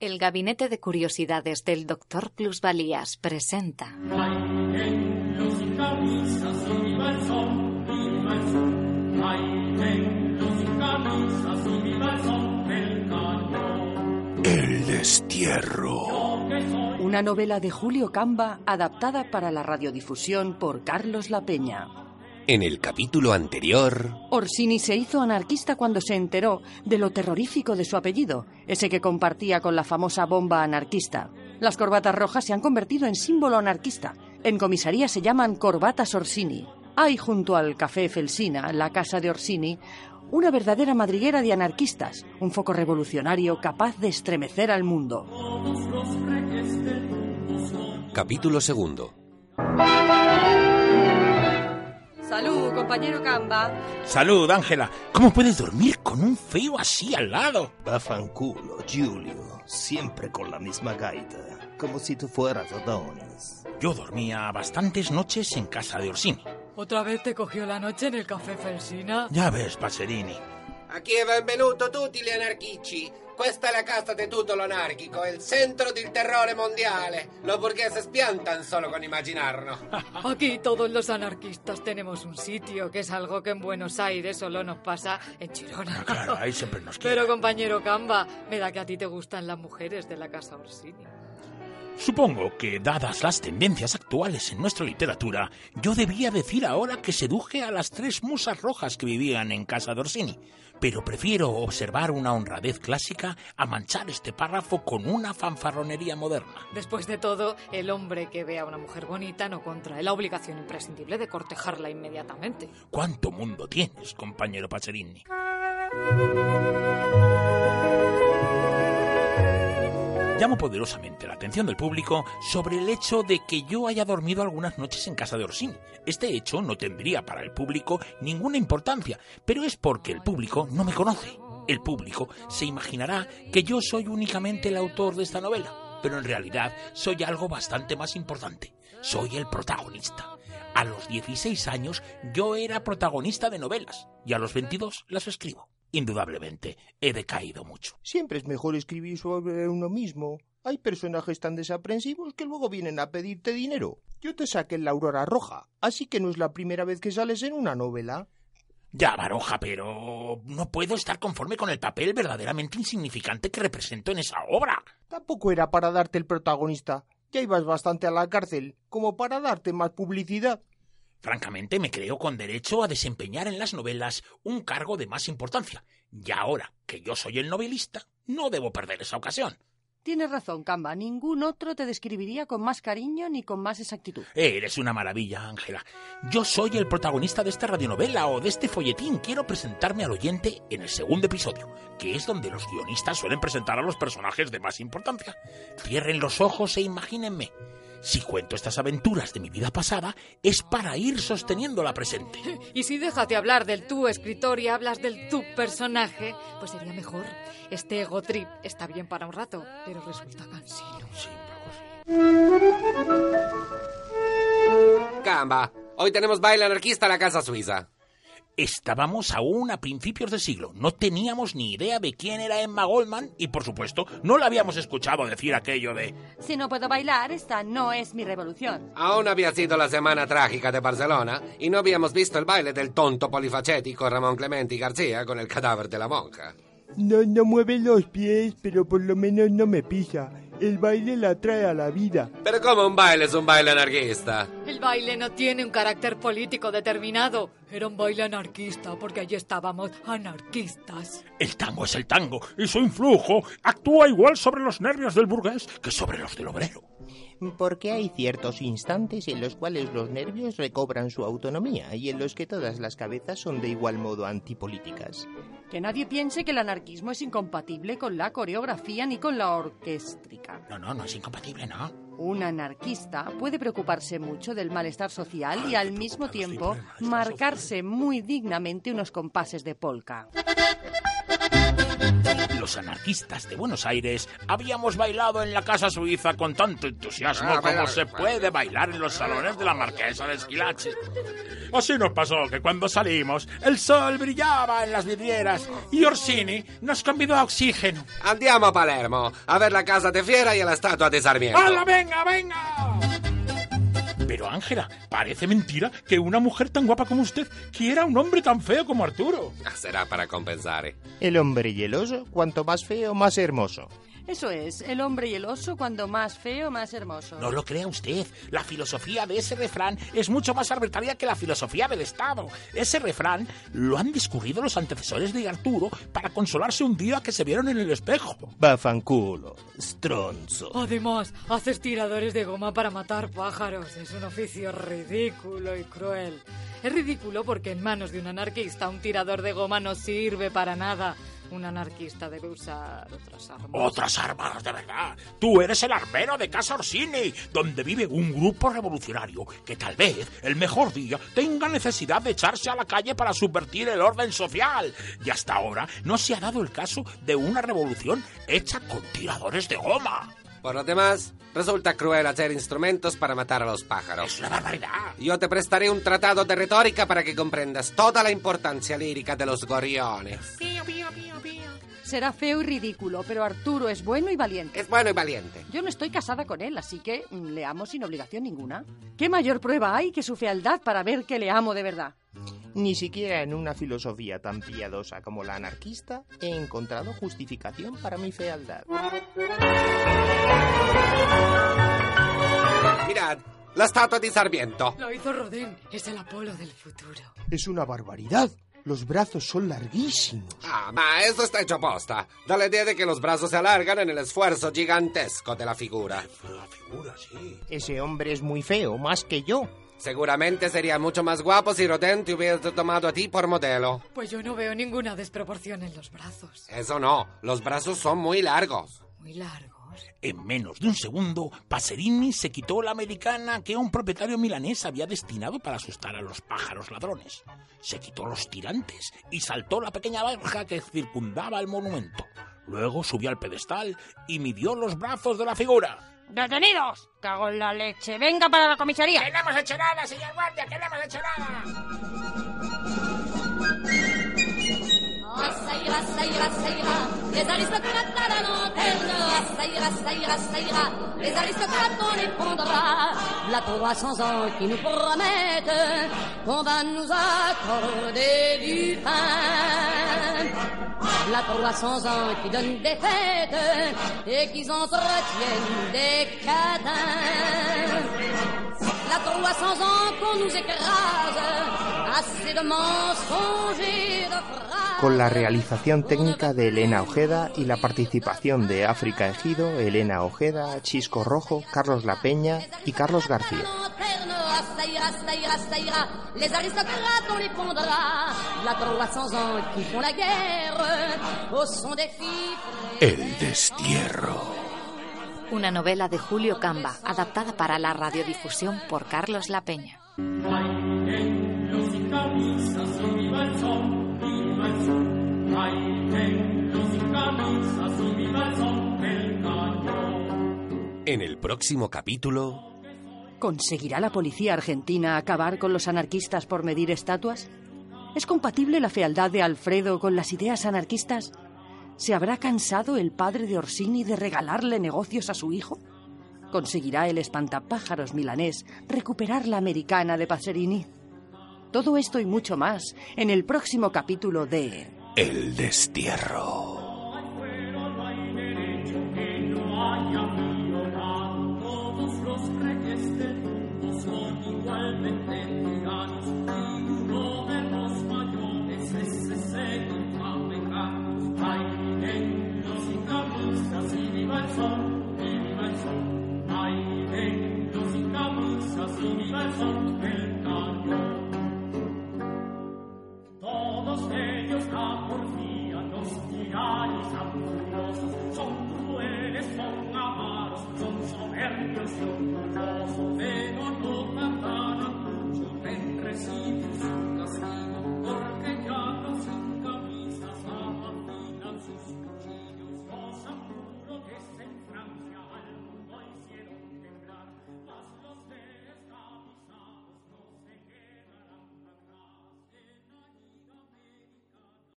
El Gabinete de Curiosidades del Dr. Plusvalías presenta. El destierro. Una novela de Julio Camba adaptada para la radiodifusión por Carlos La Peña. En el capítulo anterior... Orsini se hizo anarquista cuando se enteró de lo terrorífico de su apellido, ese que compartía con la famosa bomba anarquista. Las corbatas rojas se han convertido en símbolo anarquista. En comisaría se llaman corbatas Orsini. Hay junto al Café Felsina, la casa de Orsini, una verdadera madriguera de anarquistas, un foco revolucionario capaz de estremecer al mundo. Capítulo segundo. Salud, compañero Camba. Salud, Ángela. ¿Cómo puedes dormir con un feo así al lado? Bafanculo, Giulio. Siempre con la misma gaita. Como si tú fueras Adonis. Yo dormía bastantes noches en casa de Orsini. ¿Otra vez te cogió la noche en el café Felsina? Ya ves, Pacerini. Aquí è benvenuto tutti gli anarchici. Questa è la casa di tutto l'anarchico, il centro del terrore mondiale. Los burgueses piantan solo con imaginarlo. Aquí todos los anarquistas tenemos un sitio, que es algo que en Buenos Aires solo nos pasa en Chirona. Ah, claro, ahí siempre nos queda. Pero compañero Camba, me da que a ti te gustan las mujeres de la casa Orsini. Supongo que, dadas las tendencias actuales en nuestra literatura, yo debía decir ahora que seduje a las tres musas rojas que vivían en casa de Orsini, pero prefiero observar una honradez clásica a manchar este párrafo con una fanfarronería moderna. Después de todo, el hombre que ve a una mujer bonita no contrae la obligación imprescindible de cortejarla inmediatamente. ¿Cuánto mundo tienes, compañero Pacerini? Llamo poderosamente la atención del público sobre el hecho de que yo haya dormido algunas noches en casa de Orsini. Este hecho no tendría para el público ninguna importancia, pero es porque el público no me conoce. El público se imaginará que yo soy únicamente el autor de esta novela, pero en realidad soy algo bastante más importante. Soy el protagonista. A los 16 años yo era protagonista de novelas y a los 22 las escribo. Indudablemente, he decaído mucho. Siempre es mejor escribir sobre uno mismo. Hay personajes tan desaprensivos que luego vienen a pedirte dinero. Yo te saqué en la aurora roja, así que no es la primera vez que sales en una novela. Ya, Baroja, pero no puedo estar conforme con el papel verdaderamente insignificante que represento en esa obra. Tampoco era para darte el protagonista. Ya ibas bastante a la cárcel, como para darte más publicidad. Francamente, me creo con derecho a desempeñar en las novelas un cargo de más importancia. Y ahora que yo soy el novelista, no debo perder esa ocasión. Tienes razón, Camba. Ningún otro te describiría con más cariño ni con más exactitud. Eres una maravilla, Ángela. Yo soy el protagonista de esta radionovela o de este folletín. Quiero presentarme al oyente en el segundo episodio, que es donde los guionistas suelen presentar a los personajes de más importancia. Cierren los ojos e imagínenme. Si cuento estas aventuras de mi vida pasada, es para ir sosteniendo la presente. Y si déjate hablar del tú escritor y hablas del tú personaje, pues sería mejor. Este ego trip está bien para un rato, pero resulta cansino. Sí. Camba, hoy tenemos baile anarquista en la casa suiza. Estábamos aún a principios de siglo, no teníamos ni idea de quién era Emma Goldman y, por supuesto, no la habíamos escuchado decir aquello de Si no puedo bailar, esta no es mi revolución. Aún había sido la semana trágica de Barcelona y no habíamos visto el baile del tonto polifacético Ramón Clemente García con el cadáver de la monja. No, no mueve los pies, pero por lo menos no me pisa. El baile la trae a la vida. Pero como un baile es un baile anarquista. El baile no tiene un carácter político determinado. Era un baile anarquista porque allí estábamos anarquistas. El tango es el tango y su influjo actúa igual sobre los nervios del burgués que sobre los del obrero. Porque hay ciertos instantes en los cuales los nervios recobran su autonomía y en los que todas las cabezas son de igual modo antipolíticas. Que nadie piense que el anarquismo es incompatible con la coreografía ni con la orquéstrica. No, no, no es incompatible, ¿no? Un anarquista puede preocuparse mucho del malestar social y al mismo tiempo marcarse muy dignamente unos compases de polka. Los anarquistas de Buenos Aires habíamos bailado en la casa suiza con tanto entusiasmo Ah, como se puede bailar en los salones de la marquesa de Esquilache. Así nos pasó que cuando salimos el sol brillaba en las vidrieras y Orsini nos convidó a oxígeno. Andiamo a Palermo a ver la casa de Fiera y la estatua de Sarmiento. ¡Hala, venga, venga! Pero Ángela, parece mentira que una mujer tan guapa como usted quiera a un hombre tan feo como Arturo. Ah, Será para compensar. El hombre y el oso, cuanto más feo, más hermoso. Eso es, el hombre y el oso, cuando más feo, más hermoso. No lo crea usted. La filosofía de ese refrán es mucho más arbitraria que la filosofía del Estado. Ese refrán lo han discurrido los antecesores de Arturo para consolarse un día que se vieron en el espejo. Bafanculo, stronzo. Además, haces tiradores de goma para matar pájaros. Es un oficio ridículo y cruel. Es ridículo porque en manos de un anarquista un tirador de goma no sirve para nada. Un anarquista debe usar otras armas. Otras armas, de verdad. Tú eres el armero de Casa Orsini, donde vive un grupo revolucionario que tal vez el mejor día tenga necesidad de echarse a la calle para subvertir el orden social. Y hasta ahora no se ha dado el caso de una revolución hecha con tiradores de goma. Por lo demás, resulta cruel hacer instrumentos para matar a los pájaros. Es una barbaridad. Yo te prestaré un tratado de retórica para que comprendas toda la importancia lírica de los gorriones. Será feo y ridículo, pero Arturo es bueno y valiente. Es bueno y valiente. Yo no estoy casada con él, así que mm, le amo sin obligación ninguna. ¿Qué mayor prueba hay que su fealdad para ver que le amo de verdad? Ni siquiera en una filosofía tan piadosa como la anarquista he encontrado justificación para mi fealdad. La estatua de Sarmiento. Lo hizo Rodin. Es el Apolo del futuro. Es una barbaridad. Los brazos son larguísimos. Ah, ma eso está hecho posta. Da la idea de que los brazos se alargan en el esfuerzo gigantesco de la figura. La figura, sí. Ese hombre es muy feo, más que yo. Seguramente sería mucho más guapo si Rodin te hubiera tomado a ti por modelo. Pues yo no veo ninguna desproporción en los brazos. Eso no, los brazos son muy largos. Muy largos. En menos de un segundo, Paserini se quitó la americana que un propietario milanés había destinado para asustar a los pájaros ladrones. Se quitó los tirantes y saltó la pequeña verja que circundaba el monumento. Luego subió al pedestal y midió los brazos de la figura. ¡Detenidos! ¡Cago en la leche! ¡Venga para la comisaría! ¡Que no hemos hecho nada, señor guardia! ¡Que no hemos hecho nada! Ça ira, ça ira, ça ira, les aristocrates on les prendra. La 300 ans qui nous promettent qu'on va nous accorder du pain. La 300 ans qui donnent des fêtes et qui entretiennent des cadins. La 300 ans qu'on nous écrase, assez de mensonges et de phrases. Con la realización técnica de Elena Ojeda y la participación de África Ejido, Elena Ojeda, Chisco Rojo, Carlos La Peña y Carlos García. lanterne, ça ira, ça ira, ça ira. Les aristocrates, on les pondra. La 300 ans qui font la guerre au son des filles. El destierro. Una novela de Julio Camba, adaptada para la radiodifusión por Carlos La Peña. En el próximo capítulo... ¿Conseguirá la policía argentina acabar con los anarquistas por medir estatuas? ¿Es compatible la fealdad de Alfredo con las ideas anarquistas? ¿Se habrá cansado el padre de Orsini de regalarle negocios a su hijo? ¿Conseguirá el espantapájaros milanés recuperar la americana de Paserini? Todo esto y mucho más en el próximo capítulo de El destierro. Todos ellos la porfía, los tiranos son crueles, son amaros, son soberbios y orgullosos.